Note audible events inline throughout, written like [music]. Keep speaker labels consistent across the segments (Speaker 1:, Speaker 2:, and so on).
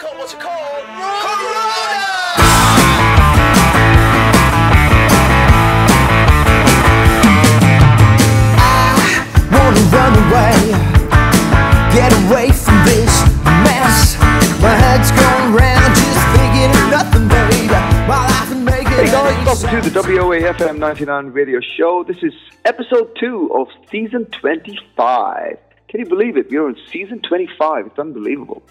Speaker 1: called? What's it called? Corona!
Speaker 2: wanna run away, get away from this mess. My head's going round, just thinking of nothing, baby. My life and make it.
Speaker 3: Hey guys, welcome to the WOA FM 99 radio show. This is episode 2 of season 25. Can you believe it? We're in season 25. It's unbelievable.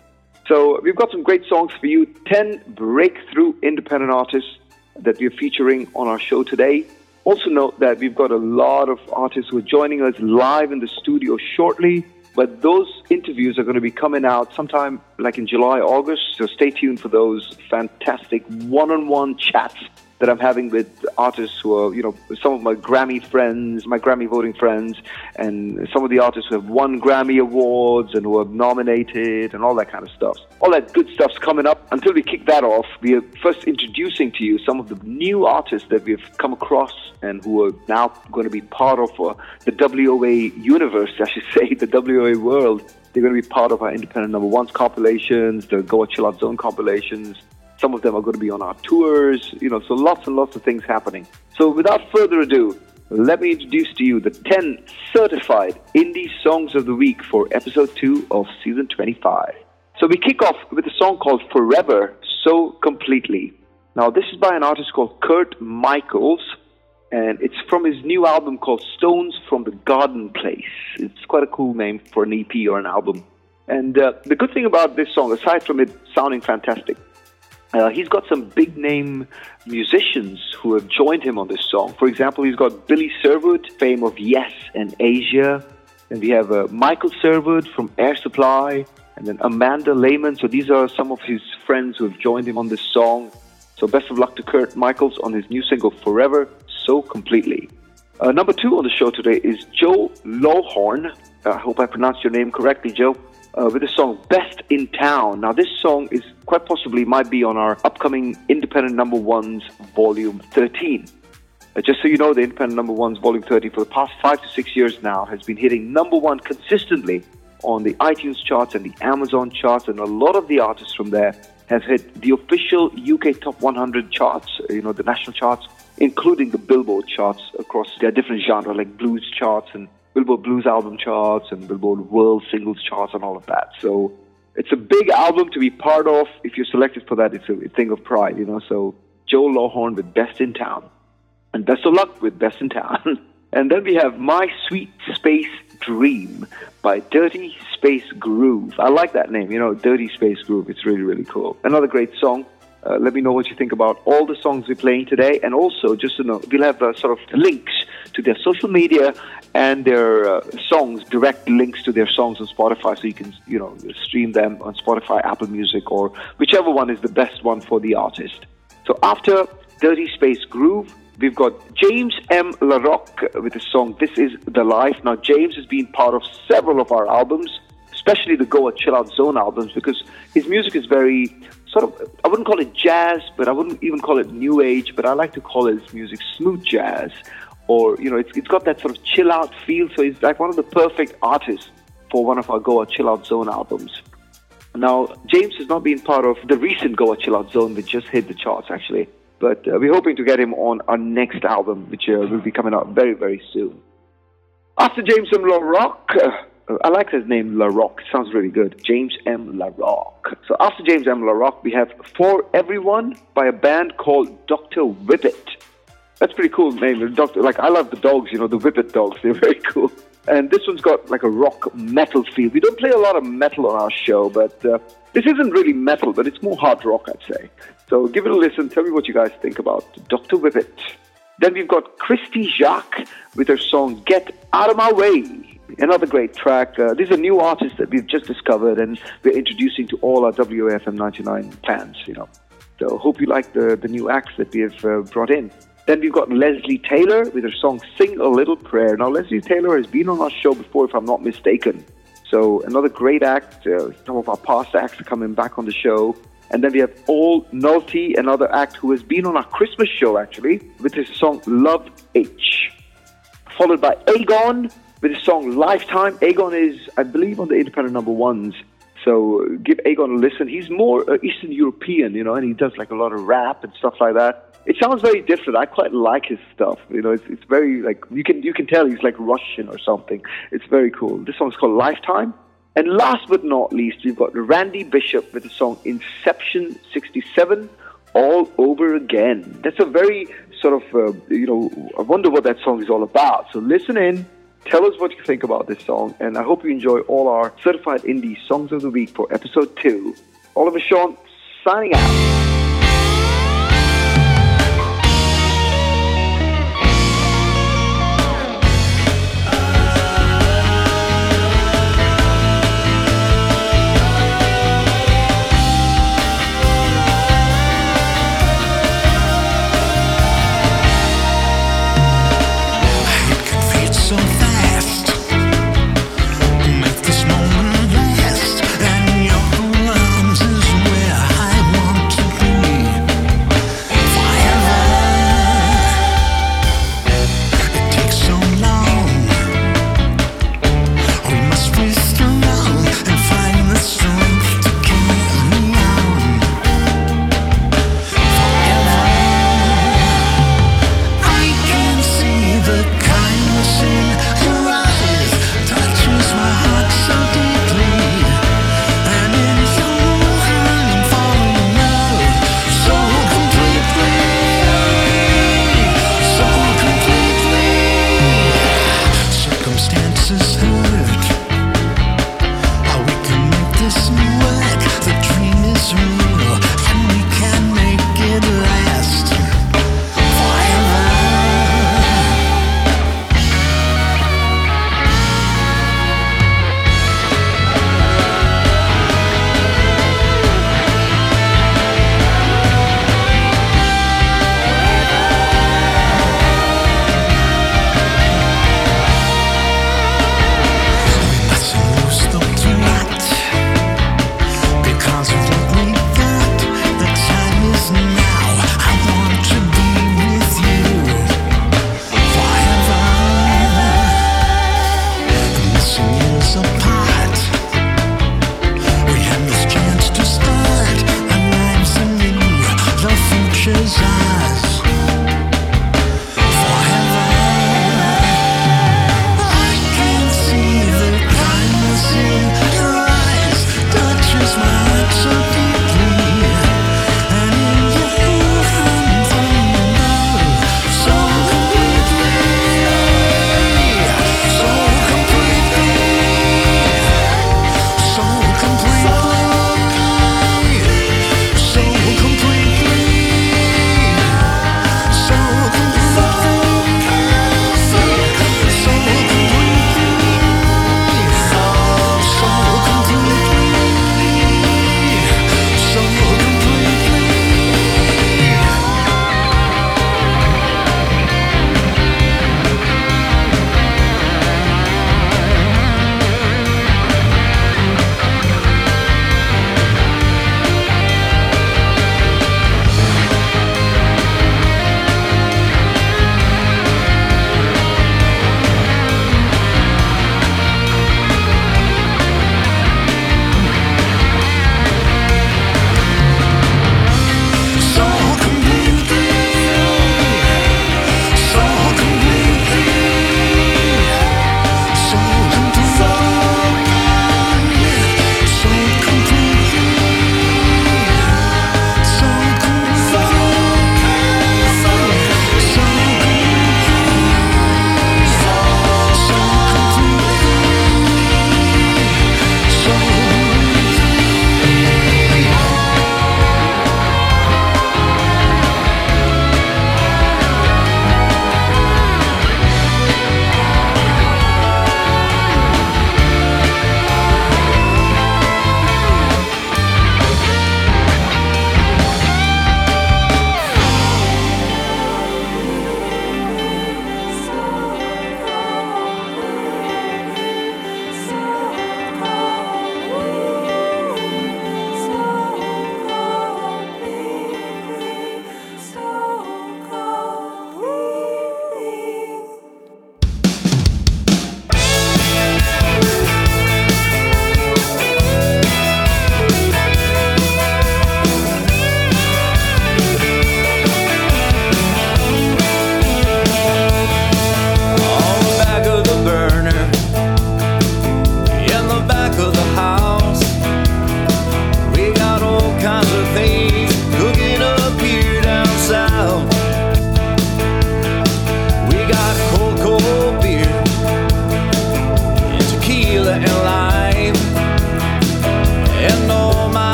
Speaker 3: So, we've got some great songs for you 10 breakthrough independent artists that we're featuring on our show today. Also, note that we've got a lot of artists who are joining us live in the studio shortly. But those interviews are going to be coming out sometime like in July, August. So stay tuned for those fantastic one on one chats that I'm having with artists who are, you know, some of my Grammy friends, my Grammy voting friends, and some of the artists who have won Grammy awards and who are nominated and all that kind of stuff. All that good stuff's coming up. Until we kick that off, we are first introducing to you some of the new artists that we've come across and who are now going to be part of uh, the WOA universe, [laughs] I should say, the WOA world. They're going to be part of our independent number ones compilations, the Goa Chill Out Zone compilations. Some of them are going to be on our tours, you know, so lots and lots of things happening. So without further ado, let me introduce to you the 10 certified indie songs of the week for episode 2 of season 25. So we kick off with a song called Forever So Completely. Now, this is by an artist called Kurt Michaels, and it's from his new album called Stones from the Garden Place. It's quite a cool name for an EP or an album. And uh, the good thing about this song, aside from it sounding fantastic, uh, he's got some big name musicians who have joined him on this song. For example, he's got Billy Sherwood, fame of Yes and Asia. And we have uh, Michael Sherwood from Air Supply, and then Amanda Lehmann. So these are some of his friends who have joined him on this song. So best of luck to Kurt Michaels on his new single Forever So Completely. Uh, number two on the show today is Joe Lauhorne. Uh, I hope I pronounced your name correctly, Joe. Uh, with the song Best in Town. Now, this song is quite possibly might be on our upcoming Independent Number Ones Volume 13. Uh, just so you know, the Independent Number Ones Volume 13 for the past five to six years now has been hitting number one consistently on the iTunes charts and the Amazon charts, and a lot of the artists from there have hit the official UK Top 100 charts, uh, you know, the national charts, including the Billboard charts across their different genres like blues charts and Billboard Blues album charts and Billboard World Singles charts and all of that. So it's a big album to be part of. If you're selected for that, it's a thing of pride, you know. So Joe Lauhorne with Best in Town. And best of luck with Best in Town. [laughs] and then we have My Sweet Space Dream by Dirty Space Groove. I like that name, you know, Dirty Space Groove. It's really, really cool. Another great song. Uh, let me know what you think about all the songs we're playing today. And also, just to know, we'll have uh, sort of links to their social media and their uh, songs, direct links to their songs on Spotify, so you can, you know, stream them on Spotify, Apple Music, or whichever one is the best one for the artist. So after Dirty Space Groove, we've got James M. LaRock with the song This Is the Life. Now, James has been part of several of our albums, especially the Goa Chill Out Zone albums, because his music is very sort of, I wouldn't call it jazz, but I wouldn't even call it new age, but I like to call his music smooth jazz. Or, you know, it's, it's got that sort of chill out feel, so he's like one of the perfect artists for one of our Goa Chill Out Zone albums. Now, James has not been part of the recent Goa Chill Out Zone, which just hit the charts actually. But uh, we're hoping to get him on our next album, which uh, will be coming out very, very soon. After James M. LaRock, uh, I like his name, LaRock. Sounds really good. James M. LaRock. So after James M. LaRock, we have For Everyone by a band called Dr. Wippit. That's pretty cool name. Doctor, like I love the dogs, you know, the Whippet dogs. [laughs] They're very cool. And this one's got like a rock metal feel. We don't play a lot of metal on our show, but uh, this isn't really metal, but it's more hard rock, I'd say. So give it a listen. Tell me what you guys think about Dr. Wippit. Then we've got Kristi Jacques with her song Get Out of My Way. Another great track. Uh, these are new artists that we've just discovered and we're introducing to all our WAFM 99 fans, you know. So hope you like the, the new acts that we have uh, brought in. Then we've got Leslie Taylor with her song Sing a Little Prayer. Now, Leslie Taylor has been on our show before, if I'm not mistaken. So, another great act. Uh, some of our past acts are coming back on the show. And then we have Ol Nulty, another act who has been on our Christmas show, actually, with his song Love H. Followed by Agon with his song Lifetime. Agon is, I believe, on the independent number ones So give Agon a listen. He's more uh, Eastern European, you know, and he does like a lot of rap and stuff like that. It sounds very different. I quite like his stuff. You know, it's, it's very like you can you can tell he's like Russian or something. It's very cool. This song's called Lifetime. And last but not least, we've got Randy Bishop with the song Inception 67 All Over Again. That's a very sort of, uh, you know, I wonder what that song is all about. So listen in, tell us what you think about this song, and I hope you enjoy all our certified indie songs of the week for episode two. Oliver Sean signing out.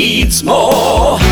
Speaker 4: Needs more.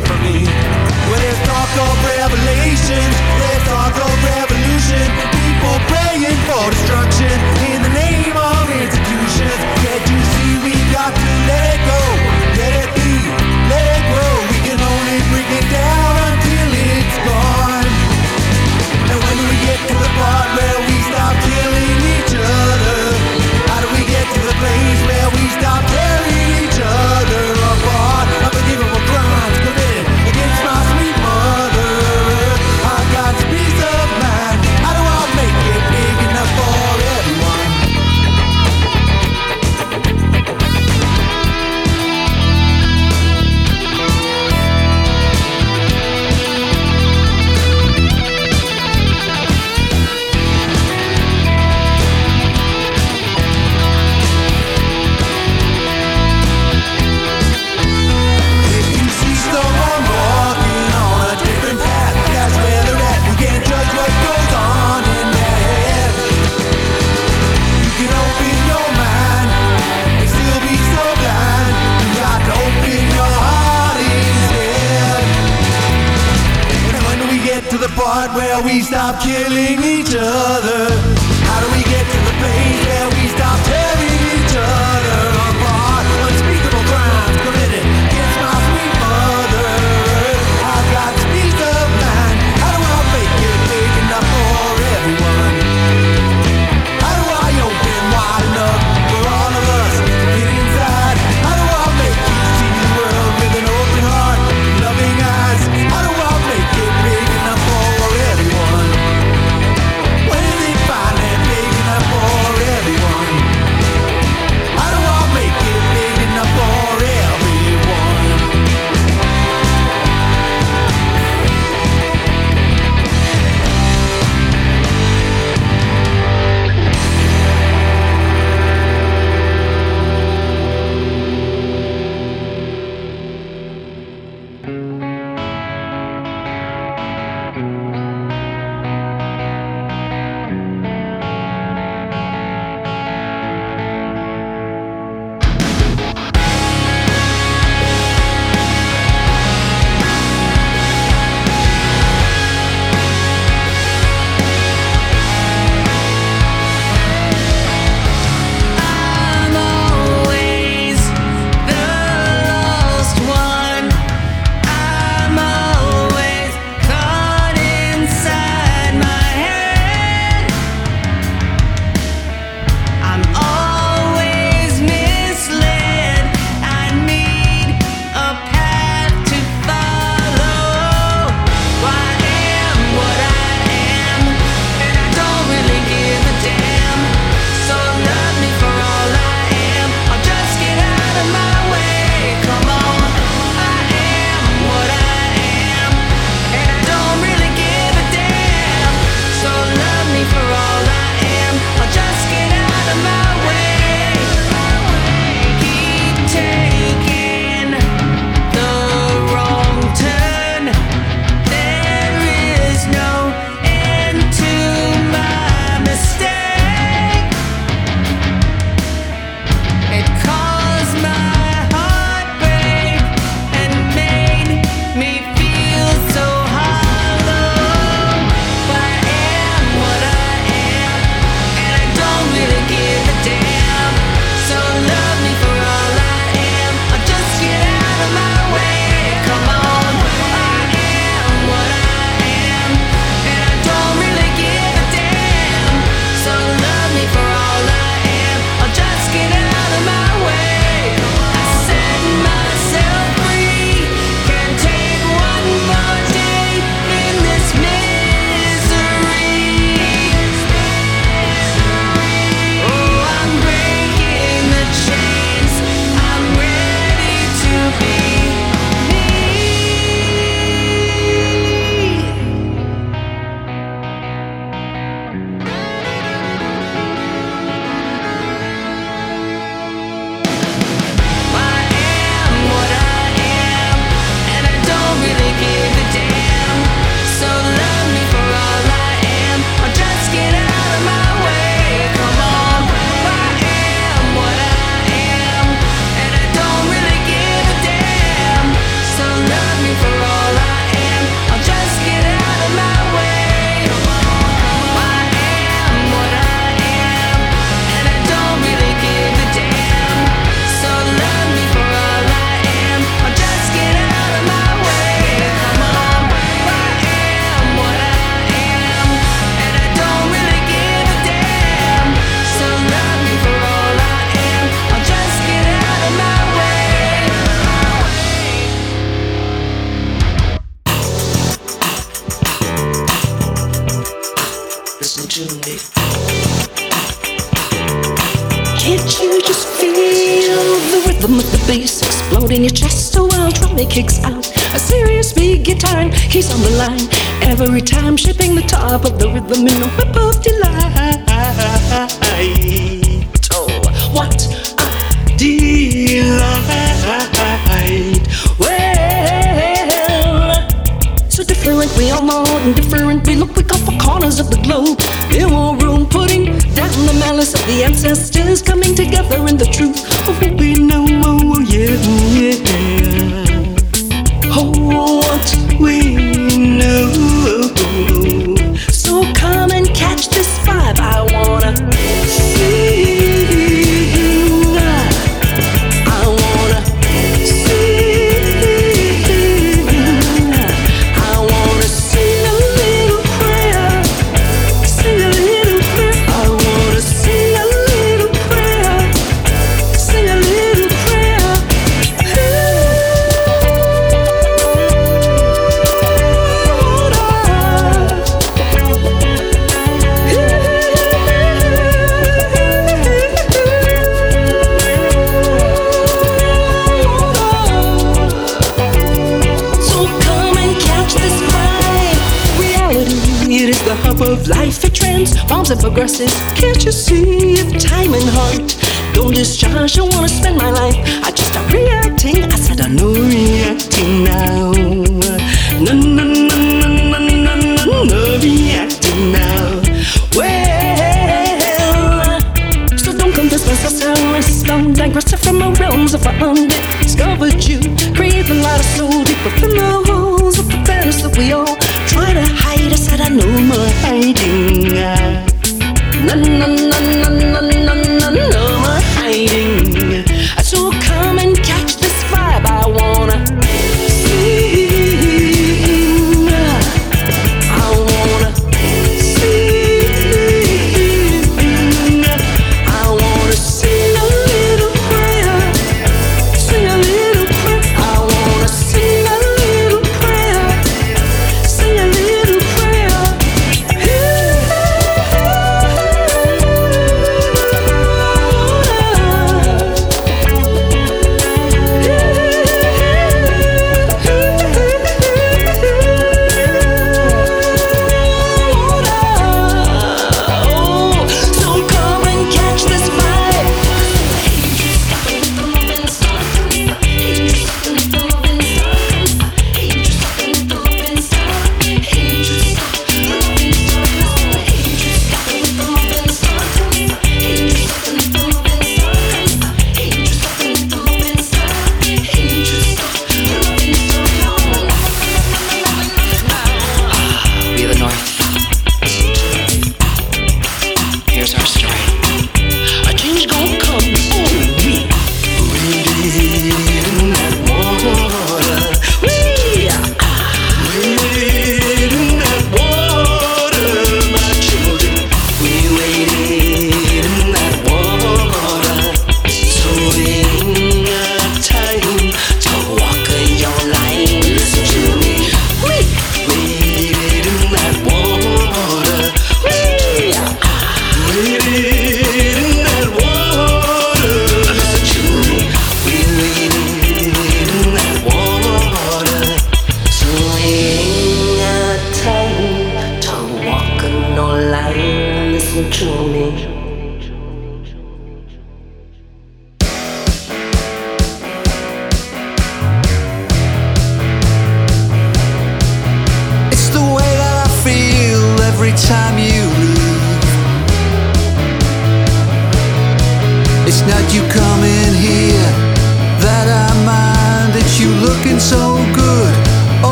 Speaker 4: it
Speaker 5: from
Speaker 6: me. Well, there's talk of revelation, there's talk of revolution, people praying for
Speaker 7: destruction. in your chest, so while Robbie kicks out a serious big guitar, he's on the line every time, shaping the top of the rhythm in a whip of delight. Oh, what a delight! Well, so different we all know, and different we look. We come from corners of the globe. There's more room putting down the malice of the ancestors coming together in the truth of what we know. Oh, oh yeah, oh,
Speaker 8: yeah.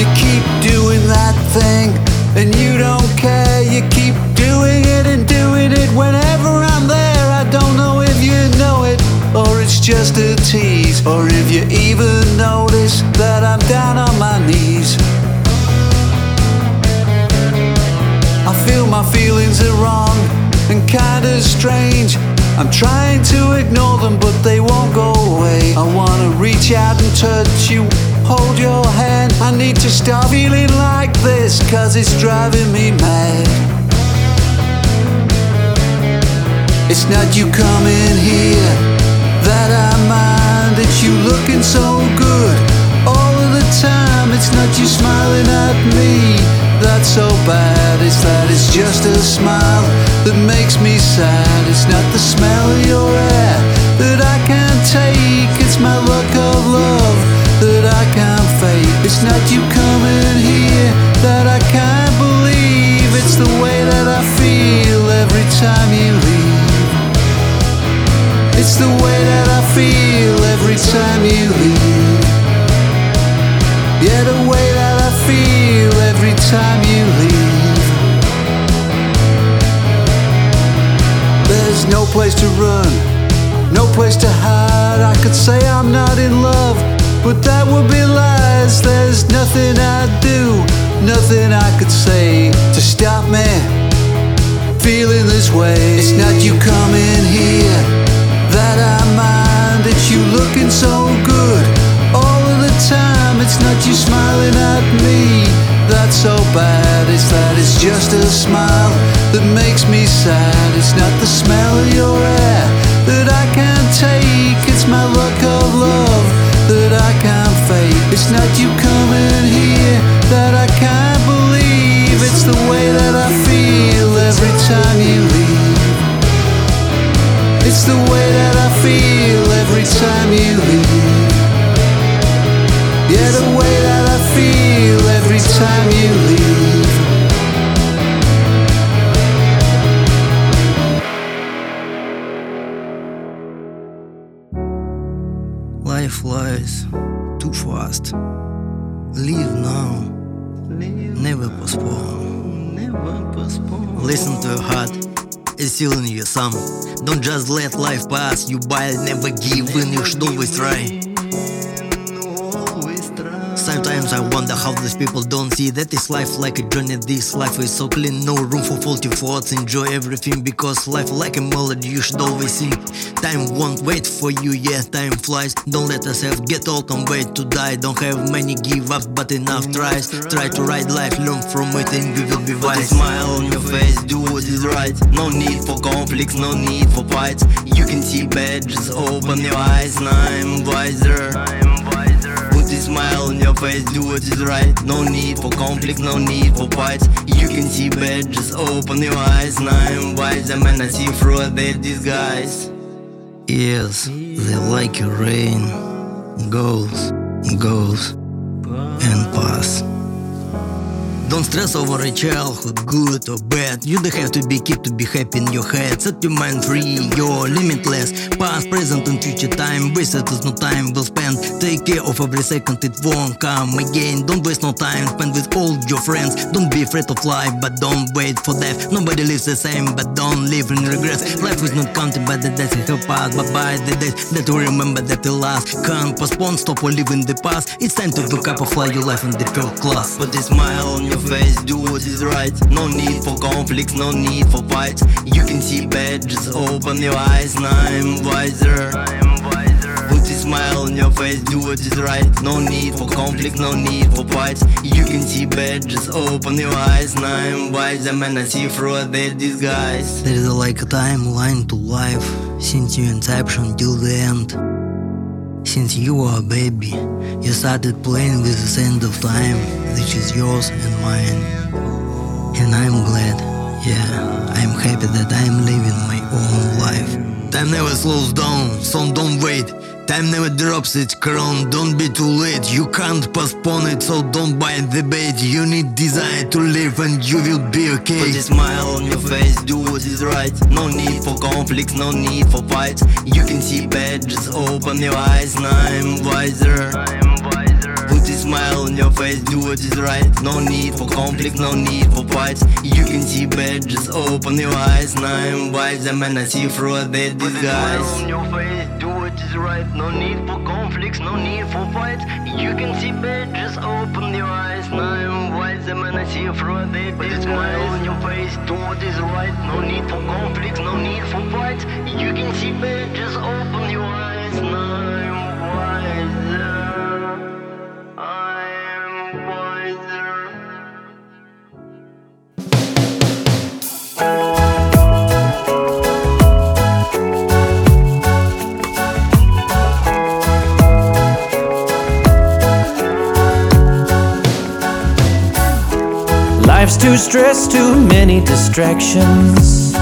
Speaker 8: You keep doing that thing and you don't care. You keep doing it and doing it whenever I'm there. I don't know if you know it or it's just a tease or if you even notice that I'm down on my knees. I feel my feelings are wrong and kinda strange. I'm trying to ignore them, but they won't go away. I wanna reach out and touch you, hold your hand. I need to stop feeling like this, cause it's driving me mad. It's not you coming here that I mind. It's you looking so good all of the time. It's not you smiling at me. That's so bad. It's that it's just a smile that makes me sad. It's not the smell of your hair that I can't take. It's my luck of love that I can't fake. It's not you coming here that I can't believe. It's the way that I feel every time you leave. It's the way that I feel every time you leave. Yeah, the way that I feel every time you leave. There's no place to run, no place to hide. I could say I'm not in love, But that would be lies. There's nothing I'd do, nothing I could say to stop me feeling this way. It's not you coming here that I mind. It's you looking so good all of the time. It's not you smiling at me. That's so bad. It's that it's just a smile that makes me sad. It's not the smell of your hair that I can't take. It's my luck of love that I can't fake. It's not you coming here that I can't believe. It's the way that I feel every time you leave. It's the way that I feel every time you leave. Yeah, the way that I feel every time you leave.
Speaker 9: Flies too fast. Live now. Never postpone. Listen to your heart. It's telling you some. Don't just let life pass you by. Never give in. You should always try. Sometimes I wonder how these people don't see that this life like a journey. This life is so clean, no room for faulty thoughts. Enjoy everything because life like a melody. You should always sing. Time won't wait for you, yeah, time flies. Don't let yourself get old and wait to die. Don't have many give ups, but enough tries. Try to ride life, learn from it, and you will be wise. Put a smile on your face, do what is right. No need for conflicts, no need for fights. You can see bad, just open your eyes. Now I'm wiser. Smile on your face, do what is right. No need for conflict, no need for fights. You can see bad, just open your eyes. Now I'm wiser, man, I see through their disguise. Yes, they like rain. Goes, goes, and pass. Don't stress over a childhood, good or bad. You don't have to be kept to be happy in your head. Set your mind free, you're limitless. Past, present, and future time. Wasted is no time well spent. Take care of every second, it won't come again. Don't waste no time, spend with all your friends. Don't be afraid of life, but don't wait for death. Nobody lives the same, but don't live in regrets. Life is not counted by the days that have passed, but by the days that we remember that they last. Can't postpone, stop or live in the past. It's time to wake up and fly your life in the third class. Put a smile on your face, do what is right. No need for conflicts, no need for fights. You can see bad, just open your eyes. Now I'm wiser. Put a smile on your face, do what is right. No need for conflict, no need for fights. You can see bad, just open your eyes. Now I'm wiser, man, I see through their disguise. There is like a timeline to life, since your inception till the end. Since you were a baby, you started playing with the sand of time, which is yours and mine. And I'm glad, yeah, I'm happy that I'm living my own life. Time never slows down, so don't wait. Time never drops its crown, don't be too late. You can't postpone it, so don't buy the bait. You need desire to live and you will be okay. Put a smile on your face, do what is right. No need for conflicts, no need for fights. You can see bad, just open your eyes. Now I'm wiser. Put a smile on your face, do what is right. No need for conflict, no need for fights. You can see bad, just open your eyes. Now I'm wiser, man, I see through their disguise. Put a smile on your face, do what is right. No need for conflicts, no need for fights. You can see bad, just open your eyes. Now I'm wiser, man, I see through their disguise. Put a smile on your face, do what is right. No need for conflicts, no need for fights. You can see bad, just open your eyes. Now
Speaker 10: Life's too stressed, too many distractions.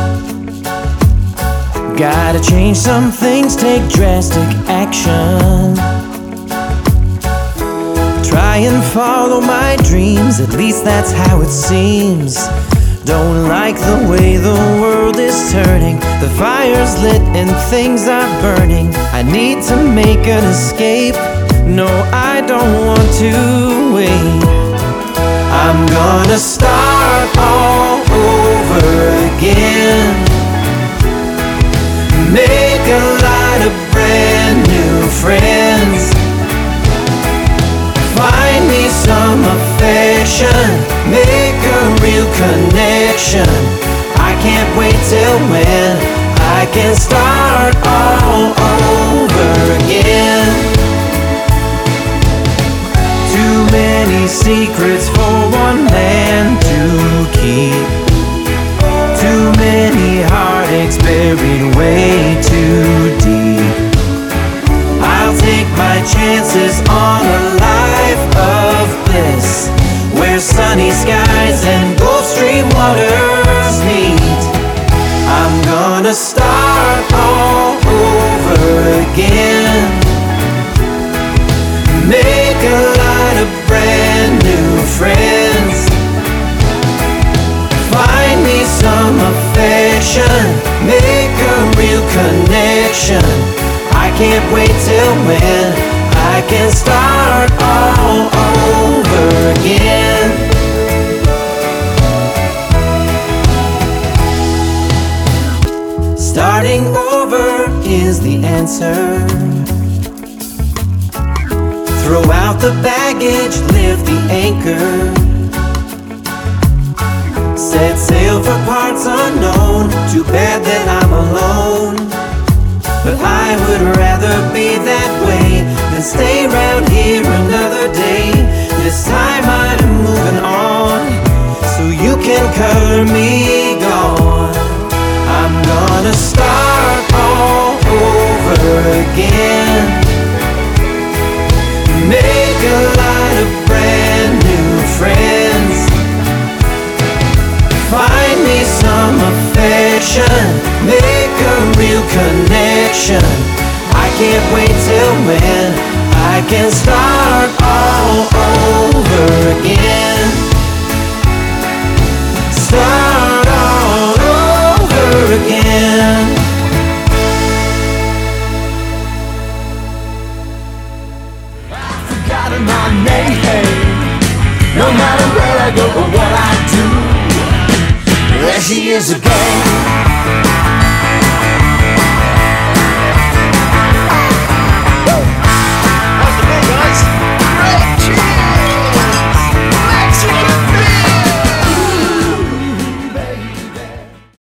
Speaker 10: Gotta change some things, take drastic action. Try and follow my dreams, at least that's how it seems. Don't like the way the world is turning. The fire's lit and things are burning. I need to make an escape. No, I don't want to wait. I'm gonna start all over again. Make a lot of brand new friends. Find me some affection. Make a real connection. I can't wait till when I can start all secrets for one man to keep. Too many heartaches buried way too deep. I'll take my chances on a life of bliss where sunny skies and Gulf Stream waters meet. I'm gonna start all over again. Affection, make a real connection. I can't wait till when I can start all over again. Starting over is the answer. Throw out the baggage, lift the anchor. Set sail for parts unknown. Too bad that I'm alone. But I would rather be that way than stay around here another day. This time I'm moving on, so you can color me gone. I'm gonna start all over again. Make a affection, make a real connection. I can't wait till when I can start all over again. Start all over again.
Speaker 2: forgotten my name. No matter where I go or what I do, he is a gang.